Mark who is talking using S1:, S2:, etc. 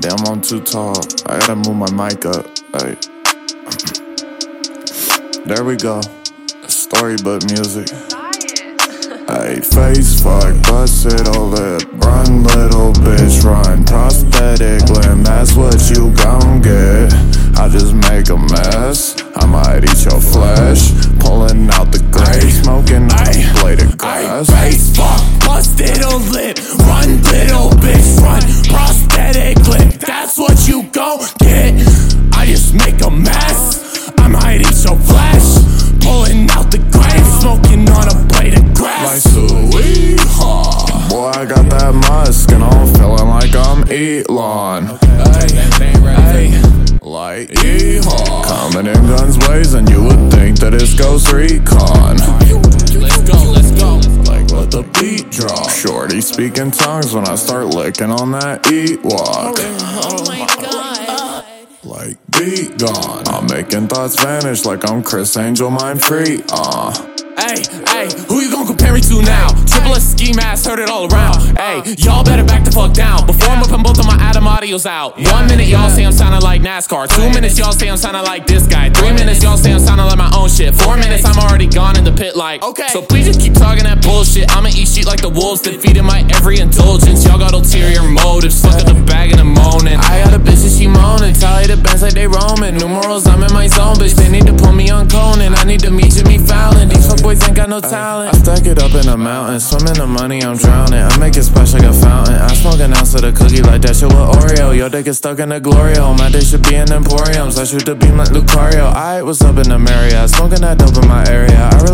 S1: Damn, I'm too tall. I gotta move my mic up. Hey. there we go. Storybook music. Hey, face fuck, busted lip, run little bitch, run. Prosthetic limb, that's what you gon' get. I just make a mess. I might eat your flesh, pulling out the grave, smoking the blade of grass.
S2: Face fuck, busted lip, I
S1: got that musk and I'm feeling like I'm Elon. Hey, like yeehaw. Coming in guns blazing, you would think that it's Ghost Recon.
S2: Let's go, let's go.
S1: Like let the beat drop. Shorty speaking tongues when I start licking on that Ewok.
S3: Oh my god.
S1: Like beat gone. I'm making thoughts vanish like I'm Chris Angel Mindfreak. Uh.
S2: Hey, hey, who you gonna compare me to now? Triple X ski mask, heard it all around. Hey, y'all better back the fuck down before I'm up both of my Adam audios out. One minute y'all say I'm sounding like NASCAR. Two minutes y'all say I'm sounding like this guy. Three minutes y'all say I'm sounding like my own shit. Four minutes I'm already gone in the pit like. Okay. So please just keep talking that bullshit. I'ma eat shit like the wolves, defeating my every indulgence. Y'all got ulterior motives, stuck at the bag and I'm moaning. I got a bitch and she moaning. Tally the bands like they roaming. Numerals, I'm in my zone, bitch. They need to put me on Conan. I need to meet Jimmy Fallon. Got no talent.
S1: I stack it up in the mountains, swimming the money, I'm drowning. I make it splash like a fountain. I smoke an ounce of the cookie like that shit with Oreo. Your dick is stuck in the Glorio. My dick should be in emporiums. I shoot the beam like Lucario. I was up in the Marriott, smoking that dope in my area. I really